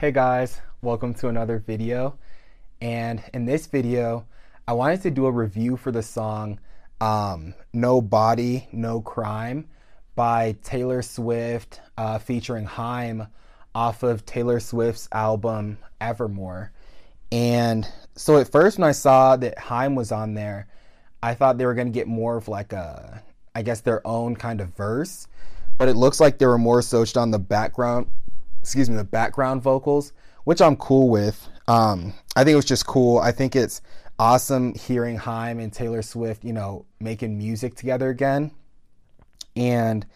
Hey guys, welcome to another video. And in this video, I wanted to do a review for the song um, No Body, No Crime by Taylor Swift uh, featuring Haim off of Taylor Swift's album Evermore. And so at first, when I saw that Haim was on there, I thought they were going to get more of like a, I guess, their own kind of verse. But it looks like they were more so on the background excuse me, the background vocals, which I'm cool with. Um, I think it was just cool. I think it's awesome hearing Haim and Taylor Swift, you know, making music together again. And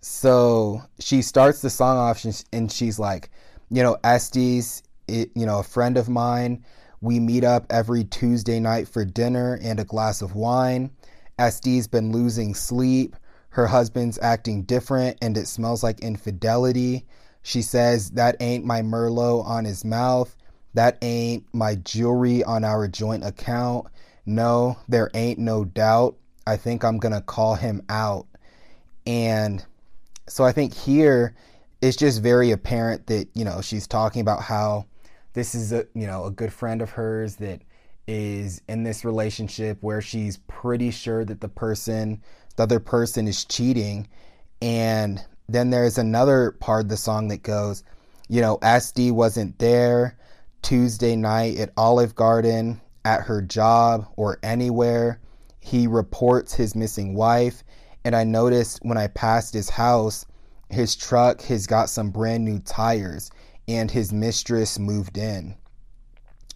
so she starts the song off and she's like, you know, Este's, it, you know, a friend of mine. We meet up every Tuesday night for dinner and a glass of wine. Este's been losing sleep. Her husband's acting different and it smells like infidelity. She says, That ain't my Merlot on his mouth. That ain't my jewelry on our joint account. No, there ain't no doubt. I think I'm going to call him out. And so I think here it's just very apparent that, you know, she's talking about how this is a, you know, a good friend of hers that is in this relationship where she's pretty sure that the person, the other person is cheating and then there's another part of the song that goes, you know, Este wasn't there Tuesday night at Olive Garden, at her job, or anywhere. He reports his missing wife. And I noticed when I passed his house, his truck has got some brand new tires, and his mistress moved in.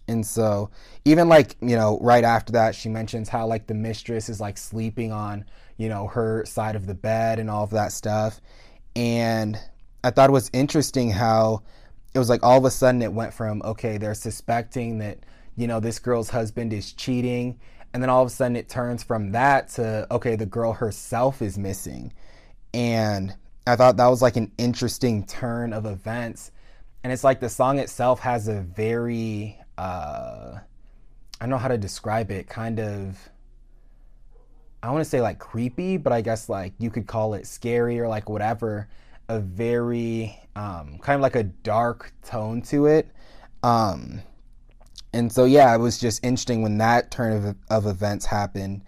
And so, even like, you know, right after that, she mentions how like the mistress is like sleeping on, you know, her side of the bed and all of that stuff. And I thought it was interesting how it was like all of a sudden it went from, okay, they're suspecting that, you know, this girl's husband is cheating. And then all of a sudden it turns from that to, okay, the girl herself is missing. And I thought that was like an interesting turn of events. And it's like the song itself has a very, uh, I don't know how to describe it, kind of I want to say like creepy, but I guess like you could call it scary or like whatever. A very um, kind of like a dark tone to it. Um, and so yeah, it was just interesting when that turn of, of events happened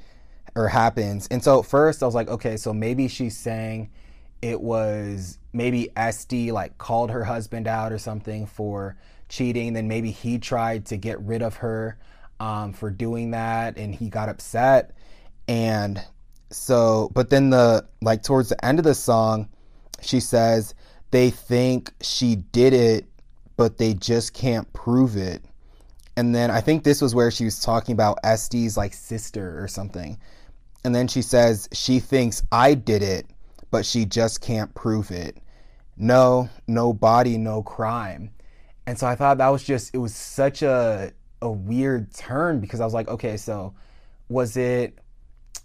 or happens. And so at first I was like, okay, so maybe she's saying it was maybe Este like called her husband out or something for cheating. Then maybe he tried to get rid of her um, for doing that and he got upset. And so, but then the, like, towards the end of the song, she says, they think she did it, but they just can't prove it. And then I think this was where she was talking about Este's like sister or something. And then she says she thinks I did it, but she just can't prove it. No, no body, no crime. And so I thought that was just it was such a a weird turn because I was like, okay, so was it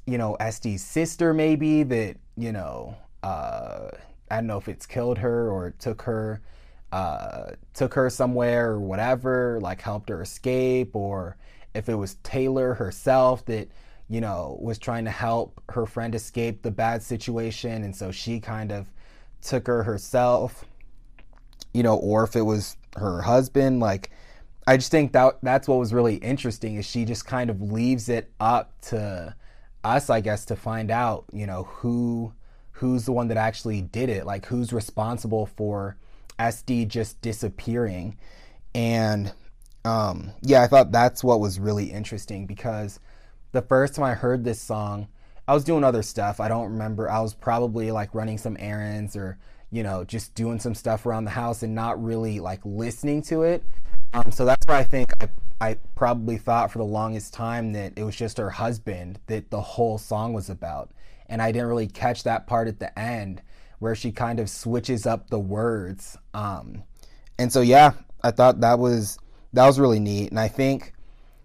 you know, Este's sister maybe that, you know, uh, I don't know if it's killed her or took her, uh, took her somewhere or whatever, like helped her escape, or if it was Taylor herself that, you know, was trying to help her friend escape the bad situation, and so she kind of took her herself, you know, or if it was her husband, like. I just think that that's what was really interesting is she just kind of leaves it up to us, I guess, to find out, you know, who who's the one that actually did it, like who's responsible for Este just disappearing. And um, yeah, I thought that's what was really interesting because the first time I heard this song, I was doing other stuff. I don't remember. I was probably like running some errands or, you know, just doing some stuff around the house and not really like listening to it. Um, so that's where I think I, I probably thought for the longest time that it was just her husband that the whole song was about. And I didn't really catch that part at the end where she kind of switches up the words. Um, and so, yeah, I thought that was that was really neat. And I think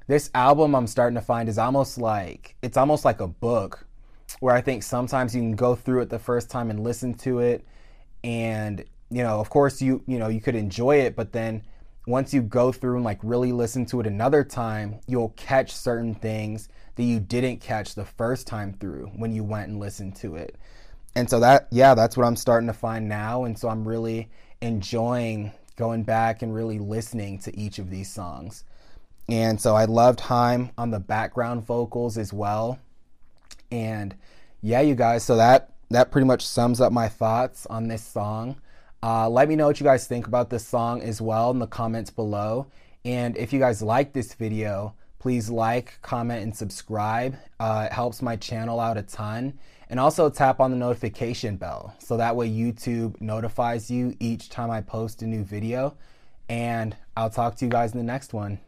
this album I'm starting to find is almost like it's almost like a book where I think sometimes you can go through it the first time and listen to it and you know, of course you you know, you could enjoy it, but then once you go through and like really listen to it another time, you'll catch certain things that you didn't catch the first time through when you went and listened to it. And so that yeah, that's what I'm starting to find now and so I'm really enjoying going back and really listening to each of these songs. And so I loved Haim on the background vocals as well. And yeah, you guys, so that that pretty much sums up my thoughts on this song. Uh, let me know what you guys think about this song as well in the comments below. And if you guys like this video, please like, comment, and subscribe. Uh, it helps my channel out a ton. And also tap on the notification bell so that way YouTube notifies you each time I post a new video. And I'll talk to you guys in the next one.